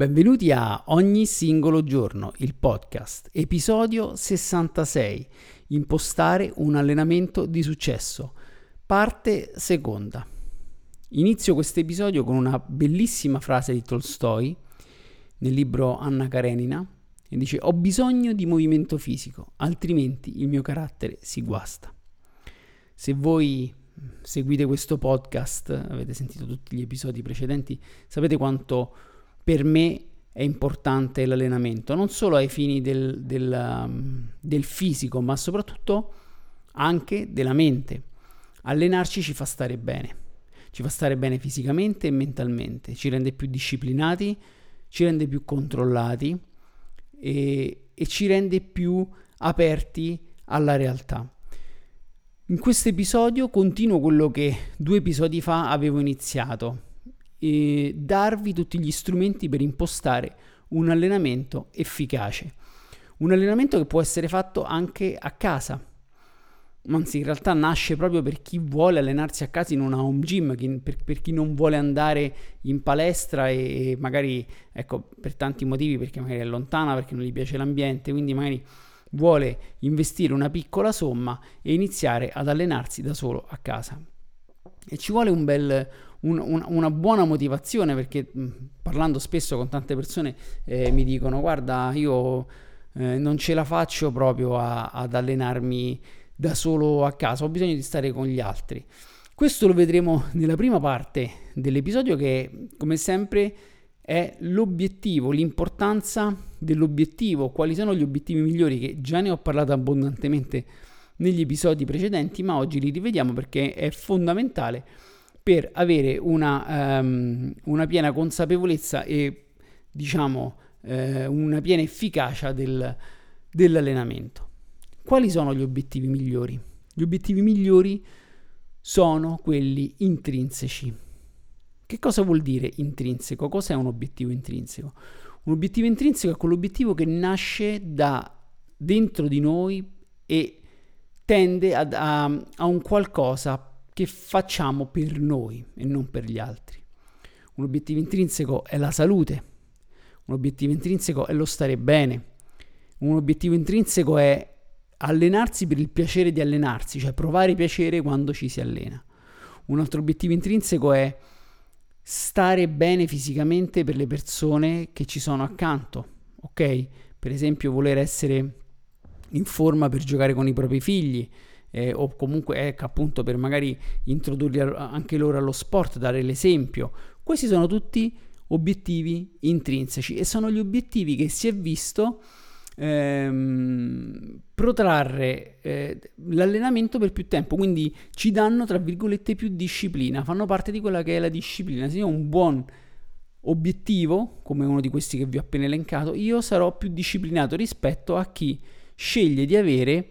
Benvenuti a Ogni singolo giorno, il podcast, episodio 66. Impostare un allenamento di successo. Parte seconda. Inizio questo episodio con una bellissima frase di Tolstoi nel libro Anna Karenina e dice ho bisogno di movimento fisico, altrimenti il mio carattere si guasta. Se voi seguite questo podcast, avete sentito tutti gli episodi precedenti, sapete quanto per me è importante l'allenamento, non solo ai fini del, del, um, del fisico, ma soprattutto anche della mente. Allenarci ci fa stare bene, ci fa stare bene fisicamente e mentalmente, ci rende più disciplinati, ci rende più controllati e, e ci rende più aperti alla realtà. In questo episodio continuo quello che due episodi fa avevo iniziato, e darvi tutti gli strumenti per impostare un allenamento efficace. Un allenamento che può essere fatto anche a casa. Anzi, in realtà nasce proprio per chi vuole allenarsi a casa in una home gym, per, per chi non vuole andare in palestra e, e magari, ecco, per tanti motivi, perché magari è lontana, perché non gli piace l'ambiente, quindi magari vuole investire una piccola somma e iniziare ad allenarsi da solo a casa. E ci vuole un bel, un, un, una buona motivazione perché mh, parlando spesso con tante persone eh, mi dicono guarda io eh, non ce la faccio proprio a, ad allenarmi da solo a casa, ho bisogno di stare con gli altri. Questo lo vedremo nella prima parte dell'episodio che come sempre è l'obiettivo, l'importanza dell'obiettivo, quali sono gli obiettivi migliori che già ne ho parlato abbondantemente negli episodi precedenti, ma oggi li rivediamo perché è fondamentale per avere una, um, una piena consapevolezza e diciamo eh, una piena efficacia del, dell'allenamento. Quali sono gli obiettivi migliori? Gli obiettivi migliori sono quelli intrinseci. Che cosa vuol dire intrinseco? Cos'è un obiettivo intrinseco? Un obiettivo intrinseco è quell'obiettivo che nasce da dentro di noi e tende ad, a, a un qualcosa che facciamo per noi e non per gli altri. Un obiettivo intrinseco è la salute, un obiettivo intrinseco è lo stare bene, un obiettivo intrinseco è allenarsi per il piacere di allenarsi, cioè provare piacere quando ci si allena. Un altro obiettivo intrinseco è stare bene fisicamente per le persone che ci sono accanto, ok? Per esempio voler essere in forma per giocare con i propri figli, eh, o comunque ecco appunto per magari introdurli anche loro allo sport, dare l'esempio. Questi sono tutti obiettivi intrinseci e sono gli obiettivi che si è visto ehm, protrarre eh, l'allenamento per più tempo, quindi ci danno tra virgolette più disciplina, fanno parte di quella che è la disciplina. Se io ho un buon obiettivo, come uno di questi che vi ho appena elencato, io sarò più disciplinato rispetto a chi sceglie di avere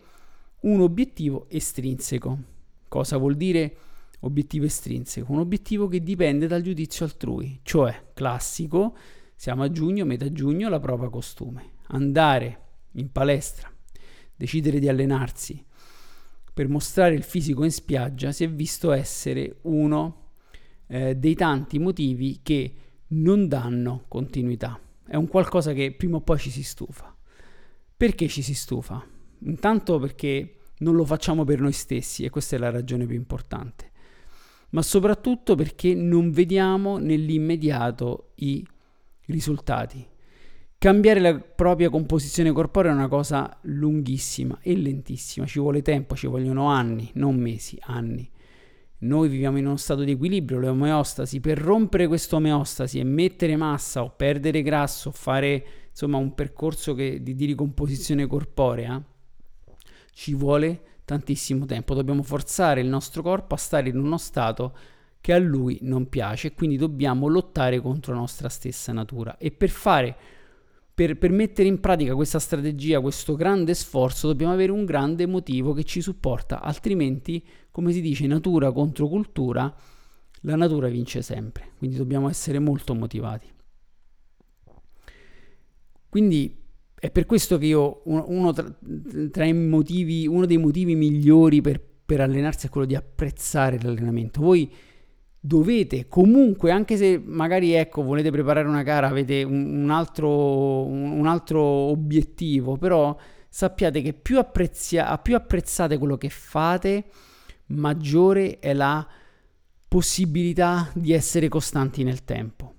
un obiettivo estrinseco. Cosa vuol dire obiettivo estrinseco? Un obiettivo che dipende dal giudizio altrui, cioè classico, siamo a giugno, metà giugno, la prova costume. Andare in palestra, decidere di allenarsi per mostrare il fisico in spiaggia si è visto essere uno eh, dei tanti motivi che non danno continuità. È un qualcosa che prima o poi ci si stufa. Perché ci si stufa? Intanto perché non lo facciamo per noi stessi e questa è la ragione più importante, ma soprattutto perché non vediamo nell'immediato i risultati. Cambiare la propria composizione corporea è una cosa lunghissima e lentissima, ci vuole tempo, ci vogliono anni, non mesi, anni. Noi viviamo in uno stato di equilibrio, l'omeostasi, per rompere questa omeostasi e mettere massa o perdere grasso fare insomma un percorso che, di, di ricomposizione corporea, ci vuole tantissimo tempo, dobbiamo forzare il nostro corpo a stare in uno stato che a lui non piace, quindi dobbiamo lottare contro la nostra stessa natura. E per fare, per, per mettere in pratica questa strategia, questo grande sforzo, dobbiamo avere un grande motivo che ci supporta, altrimenti, come si dice, natura contro cultura, la natura vince sempre, quindi dobbiamo essere molto motivati. Quindi è per questo che io, uno, tra, tra motivi, uno dei motivi migliori per, per allenarsi è quello di apprezzare l'allenamento. Voi dovete comunque, anche se magari ecco, volete preparare una gara, avete un, un, altro, un, altro, obiettivo, però sappiate che più, apprezzia, più apprezzate quello che fate, maggiore è la possibilità di essere costanti nel tempo.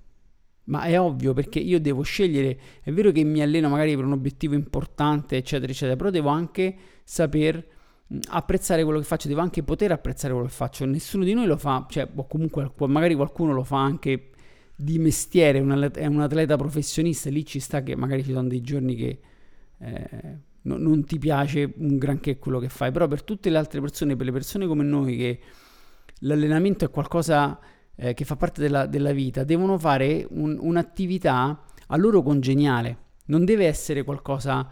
Ma è ovvio perché io devo scegliere, è vero che mi alleno magari per un obiettivo importante, eccetera, eccetera, però devo anche saper apprezzare quello che faccio, devo anche poter apprezzare quello che faccio. Nessuno di noi lo fa, cioè, o comunque magari qualcuno lo fa anche di mestiere, è un atleta professionista, lì ci sta che magari ci sono dei giorni che eh, no, non ti piace un granché quello che fai, però per tutte le altre persone, per le persone come noi che l'allenamento è qualcosa eh, che fa parte della, della, vita, devono fare un, un'attività a loro congeniale, non deve essere qualcosa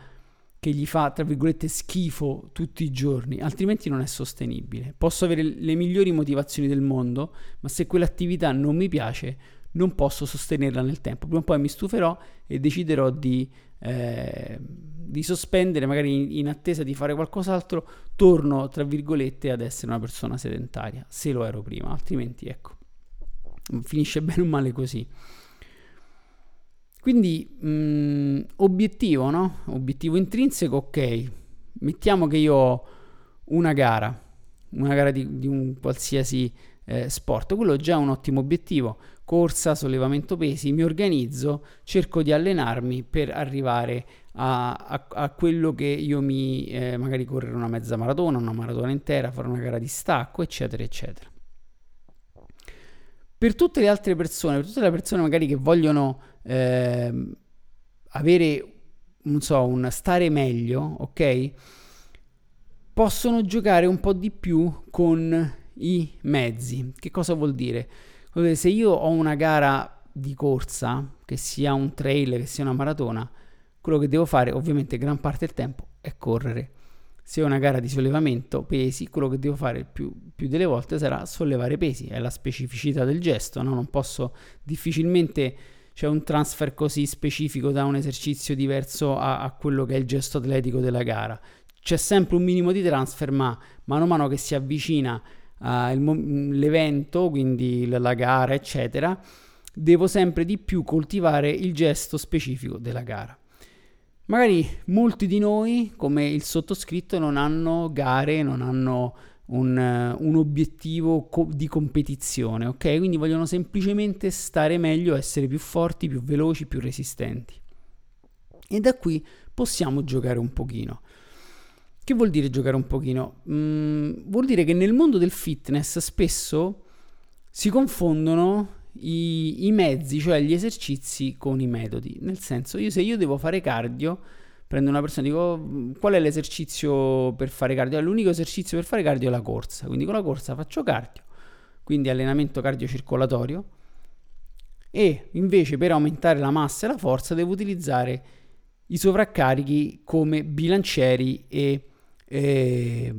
che gli fa, tra virgolette, schifo tutti i giorni, altrimenti non è sostenibile. Posso avere le migliori motivazioni del mondo, ma se quell'attività non mi piace, non posso sostenerla nel tempo. Prima o poi mi stuferò e deciderò di, eh, di sospendere, magari in, in, attesa di fare qualcos'altro, torno, tra virgolette, ad essere una persona sedentaria, se lo ero prima, altrimenti ecco, finisce bene o male così. Quindi, mh, mm, obiettivo, no? Obiettivo intrinseco, ok. Mettiamo che io ho una gara, una gara di, di un qualsiasi eh, sport, quello già è un ottimo obiettivo. Corsa, sollevamento pesi, mi organizzo, cerco di allenarmi per arrivare a, a, a quello che io mi, eh, magari correre una mezza maratona, una maratona intera, fare una gara di stacco, eccetera, eccetera. Per tutte le altre persone, per tutte le persone magari che vogliono eh, avere, non so, un stare meglio, ok? Possono giocare un po' di più con i mezzi. Che cosa vuol dire? Se io ho una gara di corsa, che sia un trail, che sia una maratona, quello che devo fare ovviamente gran parte del tempo è correre se è una gara di sollevamento pesi, quello che devo fare più, più, delle volte sarà sollevare pesi, è la specificità del gesto, no? non posso difficilmente c'è un transfer così specifico da un esercizio diverso a, a, quello che è il gesto atletico della gara. C'è sempre un minimo di transfer, ma mano a mano che si avvicina uh, il, l'evento, quindi la gara, eccetera, devo sempre di più coltivare il gesto specifico della gara. Magari molti di noi, come il sottoscritto, non hanno gare, non hanno un, un obiettivo co- di competizione, ok? Quindi vogliono semplicemente stare meglio, essere più forti, più veloci, più resistenti. E da qui possiamo giocare un pochino. Che vuol dire giocare un pochino? Mm, vuol dire che nel mondo del fitness spesso si confondono i, i, mezzi, cioè gli esercizi con i metodi. Nel senso, io se io devo fare cardio, prendo una persona e dico qual è l'esercizio per fare cardio? L'unico esercizio per fare cardio è la corsa, quindi con la corsa faccio cardio, quindi allenamento cardiocircolatorio e invece per aumentare la massa e la forza devo utilizzare i sovraccarichi come bilancieri e, e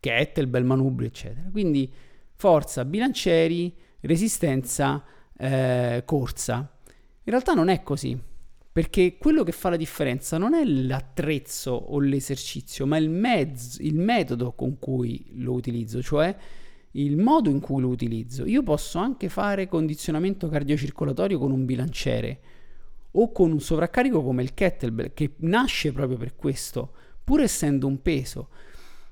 kettlebell, manubri, eccetera. Quindi forza, bilancieri, resistenza, eh, corsa. In realtà non è così, perché quello che fa la differenza non è l'attrezzo o l'esercizio, ma il, mezzo, il metodo con cui lo utilizzo, cioè il modo in cui lo utilizzo. Io posso anche fare condizionamento cardiocircolatorio con un bilanciere o con un sovraccarico come il kettlebell, che nasce proprio per questo, pur essendo un peso.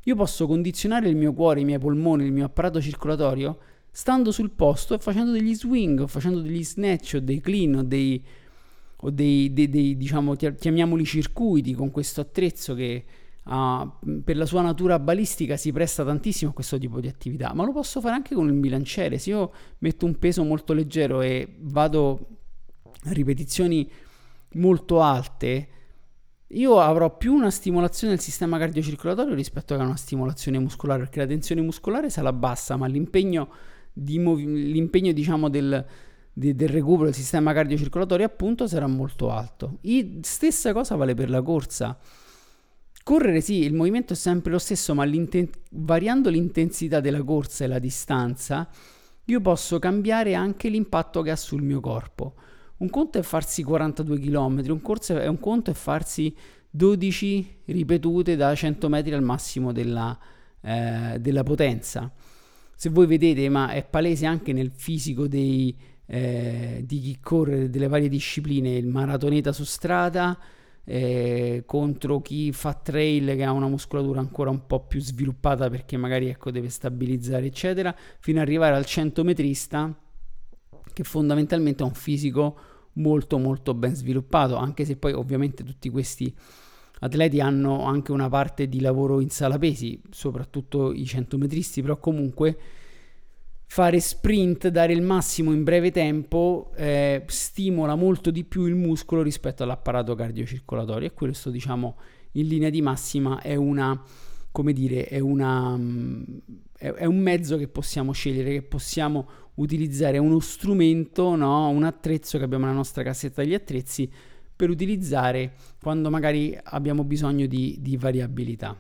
Io posso condizionare il mio cuore, i miei polmoni, il mio apparato circolatorio stando sul posto e facendo degli swing, o facendo degli snatch, o dei clean, o dei, o dei, dei, dei diciamo, chiamiamoli circuiti con questo attrezzo che uh, per la sua natura balistica si presta tantissimo a questo tipo di attività, ma lo posso fare anche con il bilanciere. Se io metto un peso molto leggero e vado a ripetizioni molto alte, io avrò più una stimolazione del sistema cardiocircolatorio rispetto a una stimolazione muscolare, perché la tensione muscolare sarà bassa, ma l'impegno di mov- l'impegno diciamo del, de- del recupero del sistema cardiocircolatorio appunto sarà molto alto. I- stessa cosa vale per la corsa. Correre sì, il movimento è sempre lo stesso, ma l'inten- variando l'intensità della corsa e la distanza, io posso cambiare anche l'impatto che ha sul mio corpo. Un conto è farsi 42 km, un, corso è, un conto è farsi 12 ripetute da 100 metri al massimo della, eh, della potenza. Se voi vedete, ma è palese anche nel fisico dei, eh, di chi corre delle varie discipline, il maratoneta su strada eh, contro chi fa trail che ha una muscolatura ancora un po' più sviluppata perché magari ecco, deve stabilizzare eccetera, fino ad arrivare al 100 metrista che fondamentalmente ha un fisico molto molto ben sviluppato, anche se poi ovviamente tutti questi atleti hanno anche una parte di lavoro in sala pesi, soprattutto i centometristi, però comunque fare sprint, dare il massimo in breve tempo, eh, stimola molto di più il muscolo rispetto all'apparato cardiocircolatorio e questo diciamo in linea di massima è una come dire, è, una, è, un mezzo che possiamo scegliere, che possiamo utilizzare, uno strumento, no? un attrezzo che abbiamo nella nostra cassetta degli attrezzi per utilizzare quando magari abbiamo bisogno di, di variabilità.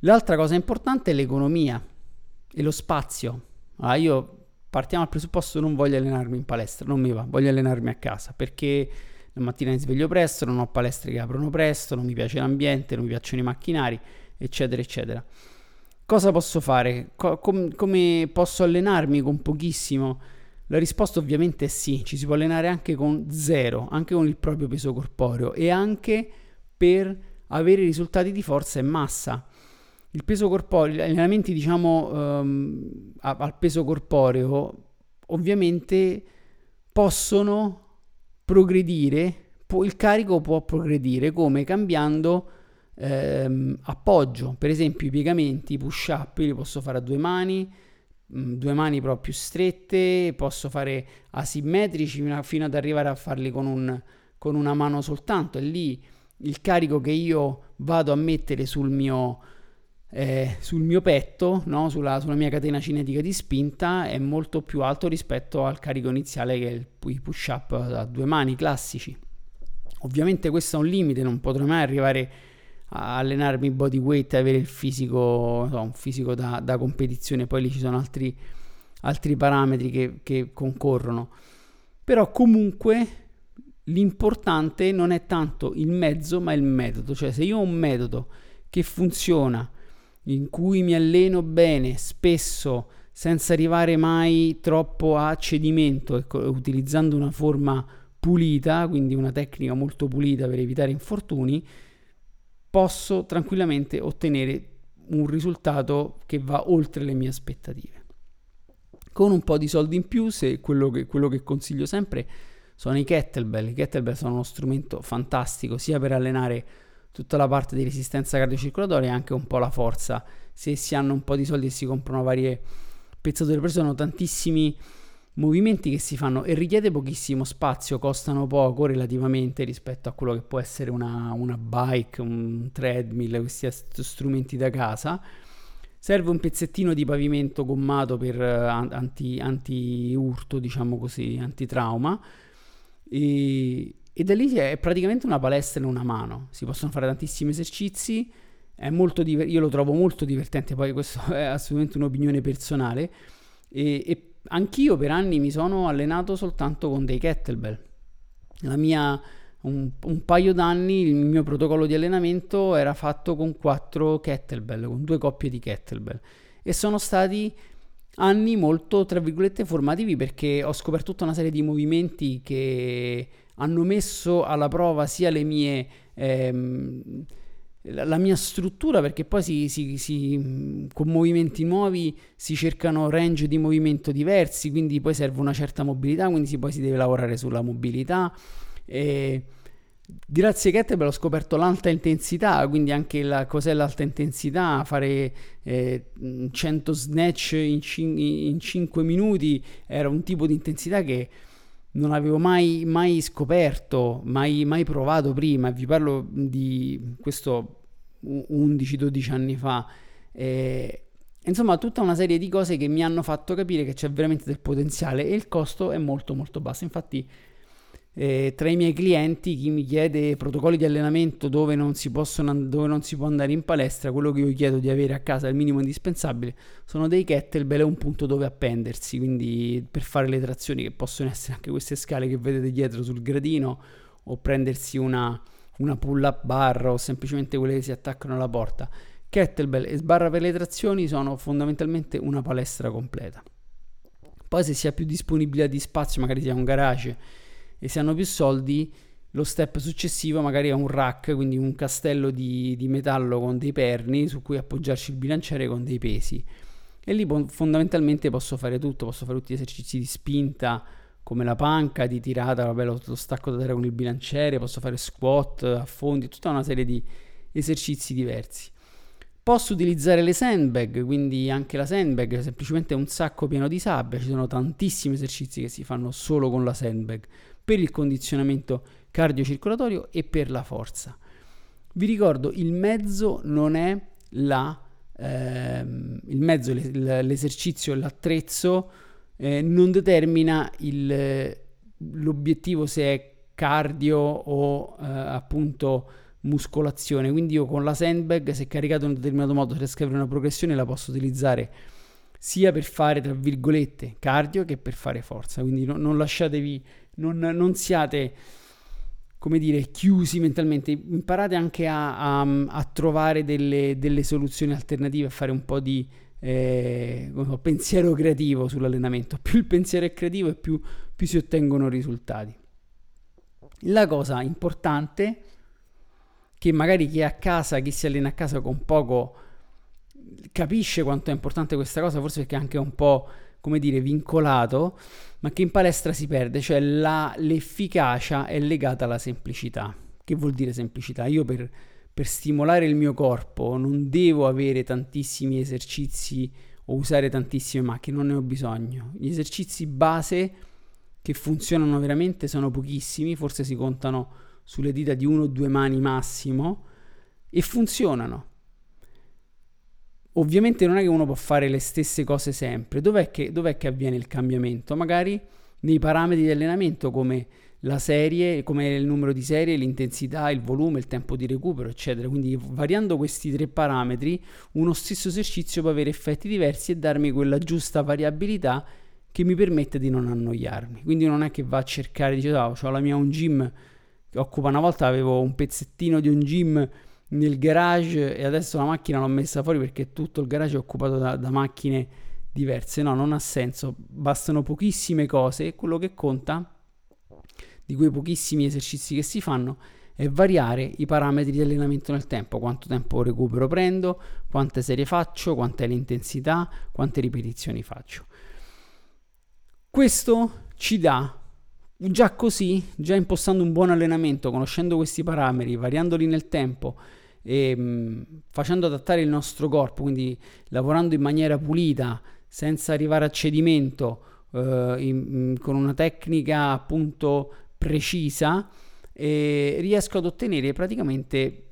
L'altra cosa importante è l'economia e lo spazio. Allora io partiamo dal presupposto non voglio allenarmi in palestra, non mi va, voglio allenarmi a casa perché la mattina mi sveglio presto, non ho palestre che aprono presto, non mi piace l'ambiente, non mi piacciono i macchinari, eccetera, eccetera. Cosa posso fare? Co- com- come posso allenarmi con pochissimo? La risposta ovviamente è sì, ci si può allenare anche con zero, anche con il proprio peso corporeo e anche per avere risultati di forza e massa. Il peso corporeo, gli allenamenti diciamo um, al peso corporeo ovviamente possono progredire, può, il carico può progredire come cambiando ehm, appoggio, per esempio i piegamenti, i push up li posso fare a due mani, due mani però più strette, posso fare asimmetrici fino, ad arrivare a farli con, un, con una mano soltanto e lì il carico che io vado a mettere sul mio eh, sul mio petto, no? sulla, sulla, mia catena cinetica di spinta, è molto più alto rispetto al carico iniziale che è il, i push up a due mani classici. Ovviamente questo è un limite, non potrò mai arrivare a allenarmi body weight avere il fisico, no, un fisico da, da, competizione, poi lì ci sono altri, altri parametri che, che concorrono. Però comunque l'importante non è tanto il mezzo ma il metodo, cioè se io ho un metodo che funziona in cui mi alleno bene, spesso, senza arrivare mai troppo a cedimento, ecco, utilizzando una forma pulita, quindi una tecnica molto pulita per evitare infortuni, posso tranquillamente ottenere un risultato che va oltre le mie aspettative. Con un po' di soldi in più, se quello che, quello che consiglio sempre sono i kettlebell. I kettlebell sono uno strumento fantastico sia per allenare tutta la parte di resistenza cardiocircolatoria e anche un po' la forza. Se si hanno un po' di soldi e si comprano varie pezzature, perché sono tantissimi movimenti che si fanno e richiede pochissimo spazio, costano poco relativamente rispetto a quello che può essere una, una bike, un treadmill, questi strumenti da casa. Serve un pezzettino di pavimento gommato per eh, anti, anti-urto, diciamo così, antitrauma. E, e da lì è praticamente una palestra in una mano. Si possono fare tantissimi esercizi. È molto diver- io lo trovo molto divertente, poi questo è assolutamente un'opinione personale. E, e anch'io per anni mi sono allenato soltanto con dei kettlebell. La mia, un, un, paio d'anni il mio protocollo di allenamento era fatto con quattro kettlebell, con due coppie di kettlebell. E sono stati anni molto, tra virgolette, formativi perché ho scoperto tutta una serie di movimenti che hanno messo alla prova sia le mie... Ehm, la mia struttura perché poi si, si, si, con movimenti nuovi si cercano range di movimento diversi quindi poi serve una certa mobilità quindi si, poi si deve lavorare sulla mobilità e grazie a Kettlebell ho scoperto l'alta intensità quindi anche la, cos'è l'alta intensità fare eh, 100 snatch in, cin- in 5 minuti era un tipo di intensità che non avevo mai, mai scoperto, mai, mai, provato prima. Vi parlo di questo 11-12 anni fa. Eh, Insomma, tutta una serie di cose che mi hanno fatto capire che c'è veramente del potenziale e il costo è molto molto basso. Infatti, eh, tra i miei clienti, chi mi chiede protocolli di allenamento dove non, possono, dove non, si può andare in palestra, quello che io chiedo di avere a casa il minimo indispensabile sono dei kettlebell e un punto dove appendersi, quindi per fare le trazioni che possono essere anche queste scale che vedete dietro sul gradino o prendersi una, una pull-up bar o semplicemente quelle che si attaccano alla porta kettlebell e sbarra per le trazioni sono fondamentalmente una palestra completa. Poi se si ha più disponibilità di spazio, magari si ha un garage e si hanno più soldi, lo step successivo magari è un rack, quindi un castello di, di metallo con dei perni su cui appoggiarci il bilanciere con dei pesi. E lì fondamentalmente posso fare tutto, posso fare tutti gli esercizi di spinta, come la panca, di tirata, vabbè, lo, stacco da terra con il bilanciere, posso fare squat, affondi, tutta una serie di esercizi diversi. Posso utilizzare le sandbag, quindi anche la sandbag semplicemente un sacco pieno di sabbia, ci sono tantissimi esercizi che si fanno solo con la sandbag per il condizionamento cardiocircolatorio e per la forza. Vi ricordo, il mezzo non è la, ehm, il mezzo, l'esercizio, l'attrezzo eh, non determina il, l'obiettivo se è cardio o eh, appunto muscolazione. Quindi io con la sandbag, se caricato in un determinato modo, se riesco una progressione, la posso utilizzare sia per fare, tra virgolette, cardio che per fare forza. Quindi no, non lasciatevi, non, non, siate, come dire, chiusi mentalmente. Imparate anche a, a, a trovare delle, delle, soluzioni alternative, a fare un po' di eh, pensiero creativo sull'allenamento. Più il pensiero è creativo e più, più si ottengono risultati. La cosa importante che magari chi è a casa, chi si allena a casa con poco, capisce quanto è importante questa cosa, forse perché è anche un po', come dire, vincolato, ma che in palestra si perde, cioè la, l'efficacia è legata alla semplicità. Che vuol dire semplicità? Io per, per stimolare il mio corpo non devo avere tantissimi esercizi o usare tantissime macchine, non ne ho bisogno. Gli esercizi base che funzionano veramente sono pochissimi, forse si contano sulle dita di uno o due mani massimo e funzionano. Ovviamente non è che uno può fare le stesse cose sempre. Dov'è che, dov'è che avviene il cambiamento? Magari nei parametri di allenamento come la serie, come il numero di serie, l'intensità, il volume, il tempo di recupero, eccetera. Quindi variando questi tre parametri, uno stesso esercizio può avere effetti diversi e darmi quella giusta variabilità che mi permette di non annoiarmi. Quindi non è che va a cercare, dice, oh, ho la mia un gym che occupa una volta avevo un pezzettino di un gym nel garage e adesso la macchina l'ho messa fuori perché tutto il garage è occupato da, da macchine diverse. No, non ha senso, bastano pochissime cose e quello che conta di quei pochissimi esercizi che si fanno è variare i parametri di allenamento nel tempo, quanto tempo recupero prendo, quante serie faccio, quanta è l'intensità, quante ripetizioni faccio. Questo ci dà Già così, già impostando un buon allenamento, conoscendo questi parametri, variandoli nel tempo e mh, mm, facendo adattare il nostro corpo, quindi lavorando in maniera pulita, senza arrivare a cedimento, eh, in, in, con una tecnica appunto precisa, eh, riesco ad ottenere praticamente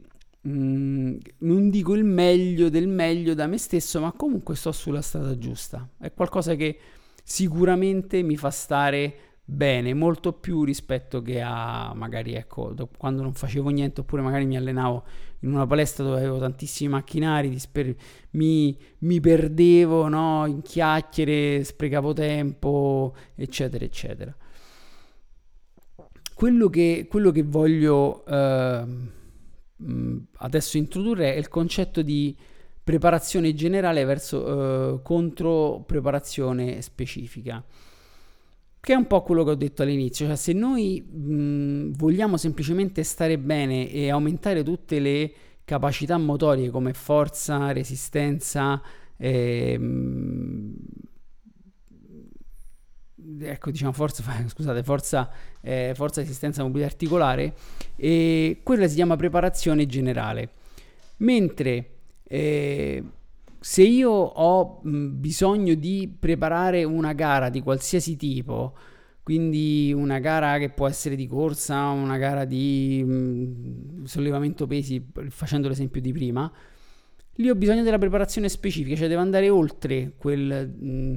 mm, non dico il meglio del meglio da me stesso, ma comunque sto sulla strada giusta. È qualcosa che sicuramente mi fa stare bene, molto più rispetto che a magari ecco, quando non facevo niente oppure magari mi allenavo in una palestra dove avevo tantissimi macchinari, disper- mi, mi, perdevo no? in chiacchiere, sprecavo tempo, eccetera, eccetera. Quello che, quello che voglio eh, adesso introdurre è il concetto di preparazione generale verso eh, contro preparazione specifica che è un po' quello che ho detto all'inizio, cioè se noi mh, vogliamo semplicemente stare bene e aumentare tutte le capacità motorie come forza, resistenza, ehm, ecco diciamo forza, scusate, forza, eh, forza, resistenza, mobilità articolare, e quella si chiama preparazione generale. Mentre eh, se io ho bisogno di preparare una gara di qualsiasi tipo, quindi una gara che può essere di corsa, una gara di mh, sollevamento pesi, facendo l'esempio di prima, lì ho bisogno della preparazione specifica, cioè devo andare oltre quel, mh,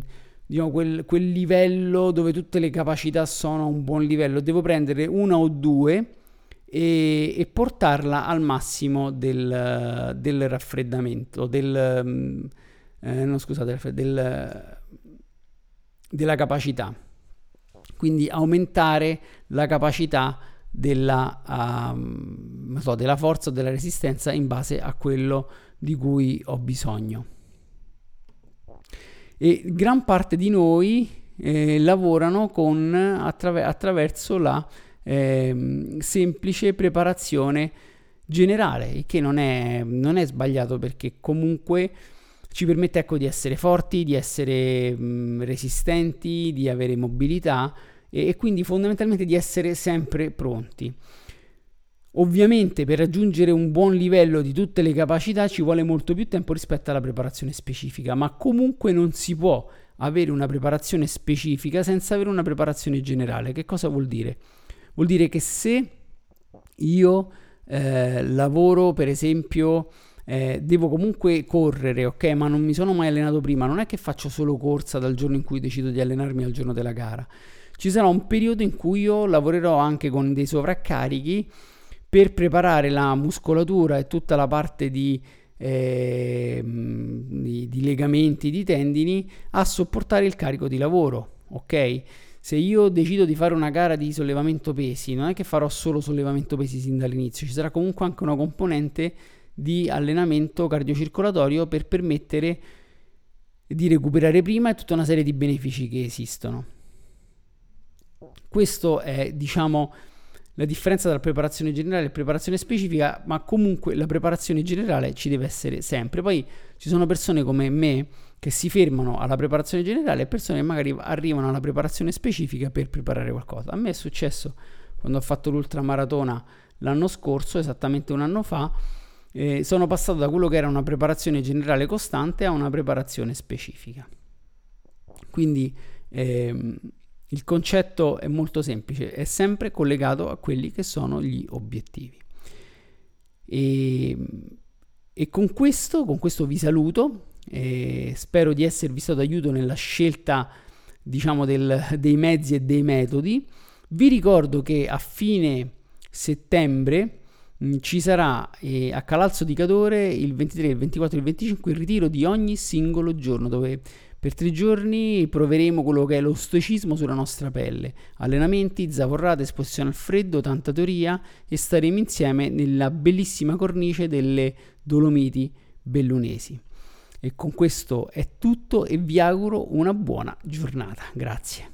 diciamo, quel, quel livello dove tutte le capacità sono a un buon livello, devo prendere una o due e, e portarla al massimo del, del raffreddamento, del, mm, eh, no, scusate, del, della capacità. Quindi aumentare la capacità della, uh, so, della forza o della resistenza in base a quello di cui ho bisogno. E gran parte di noi eh, lavorano con, attraver- attraverso la eh, semplice preparazione generale, il che non è, non è sbagliato perché comunque ci permette ecco, di essere forti, di essere mh, resistenti, di avere mobilità e, e quindi fondamentalmente di essere sempre pronti. Ovviamente per raggiungere un buon livello di tutte le capacità ci vuole molto più tempo rispetto alla preparazione specifica, ma comunque non si può avere una preparazione specifica senza avere una preparazione generale. Che cosa vuol dire? Vuol dire che se io eh, lavoro, per esempio, eh, devo comunque correre, ok, ma non mi sono mai allenato prima, non è che faccio solo corsa dal giorno in cui decido di allenarmi al giorno della gara. Ci sarà un periodo in cui io lavorerò anche con dei sovraccarichi per preparare la muscolatura e tutta la parte di, eh, di, di legamenti, di tendini a sopportare il carico di lavoro, ok? se io decido di fare una gara di sollevamento pesi, non è che farò solo sollevamento pesi sin dall'inizio, ci sarà comunque anche una componente di allenamento cardiocircolatorio per permettere di recuperare prima e tutta una serie di benefici che esistono. Questo è, diciamo, la differenza tra preparazione generale e preparazione specifica, ma comunque la preparazione generale ci deve essere sempre. Poi ci sono persone come me che si fermano alla preparazione generale e persone che magari arrivano alla preparazione specifica per preparare qualcosa. A me è successo quando ho fatto l'ultramaratona l'anno scorso, esattamente un anno fa, eh, sono passato da quello che era una preparazione generale costante a una preparazione specifica. Quindi ehm, il concetto è molto semplice, è sempre collegato a quelli che sono gli obiettivi. E, e con questo, con questo vi saluto, e spero di esservi stato d'aiuto nella scelta diciamo del, dei mezzi e dei metodi. Vi ricordo che a fine settembre mh, ci sarà eh, a Calalzo di Cadore il 23, il 24 e il 25 il ritiro di ogni singolo giorno dove per tre giorni proveremo quello che è lo stoicismo sulla nostra pelle, allenamenti, zavorrate, esposizione al freddo, tanta teoria e staremo insieme nella bellissima cornice delle Dolomiti bellunesi. E con questo è tutto e vi auguro una buona giornata. Grazie.